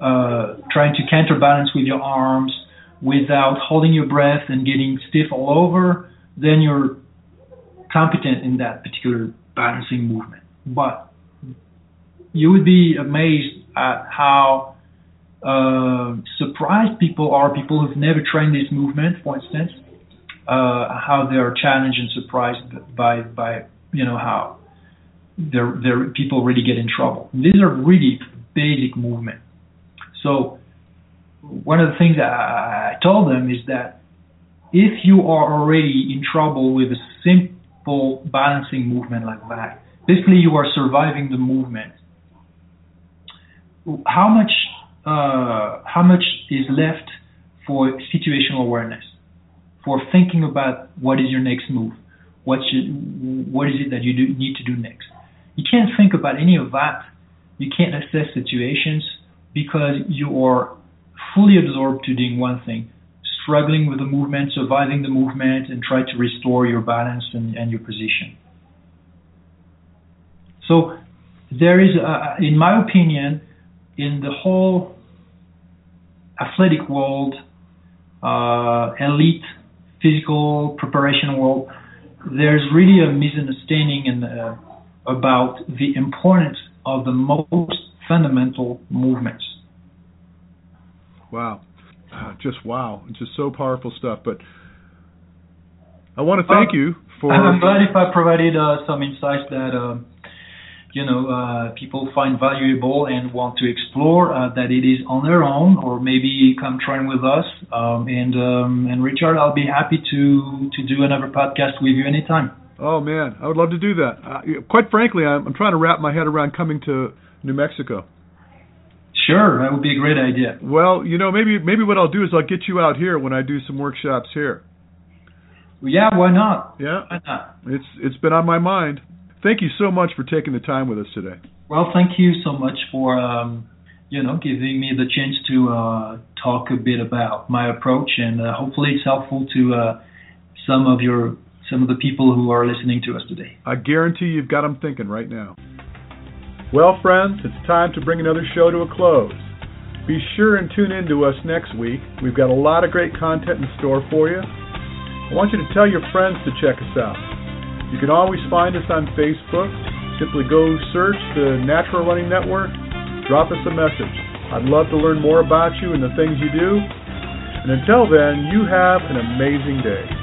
trying to counterbalance with your arms, without holding your breath and getting stiff all over, then you're competent in that particular balancing movement. But you would be amazed at how uh, surprised people are, people who've never trained this movement, for instance, uh, how they are challenged and surprised by, by you know, how their, their people really get in trouble. These are really basic movements. So one of the things I, told them is that if you are already in trouble with a simple balancing movement like that, basically you are surviving the movement how much uh, how much is left for situational awareness, for thinking about what is your next move, what what is it that you do, need to do next. You can't think about any of that. You can't assess situations because you are fully absorbed to doing one thing, struggling with the movement, surviving the movement, and try to restore your balance and, and your position. So there is, a, in my opinion, in the whole athletic world, uh, elite physical preparation world, there's really a misunderstanding in, uh, about the importance of the most fundamental movements. Wow. <sighs> Just wow. Just so powerful stuff. But I want to thank uh, you for. I'm glad if I provided uh, some insights that uh, you know uh, people find valuable and want to explore. Uh, that it is on their own, or maybe come train with us. Um, and um, and Richard, I'll be happy to to do another podcast with you anytime. Oh man, I would love to do that. Uh, quite frankly, I'm, I'm trying to wrap my head around coming to New Mexico. Sure, that would be a great idea. Well, you know, maybe maybe what I'll do is I'll get you out here when I do some workshops here. Yeah, why not? Yeah, why not? It's it's been on my mind. Thank you so much for taking the time with us today. Well, thank you so much for um, you know giving me the chance to uh, talk a bit about my approach, and uh, hopefully it's helpful to uh, some of your some of the people who are listening to us today. I guarantee you've got them thinking right now. Well, friends, it's time to bring another show to a close. Be sure and tune in to us next week. We've got a lot of great content in store for you. I want you to tell your friends to check us out. You can always find us on Facebook. Simply go search the Natural Running Network, drop us a message. I'd love to learn more about you and the things you do. And until then, you have an amazing day.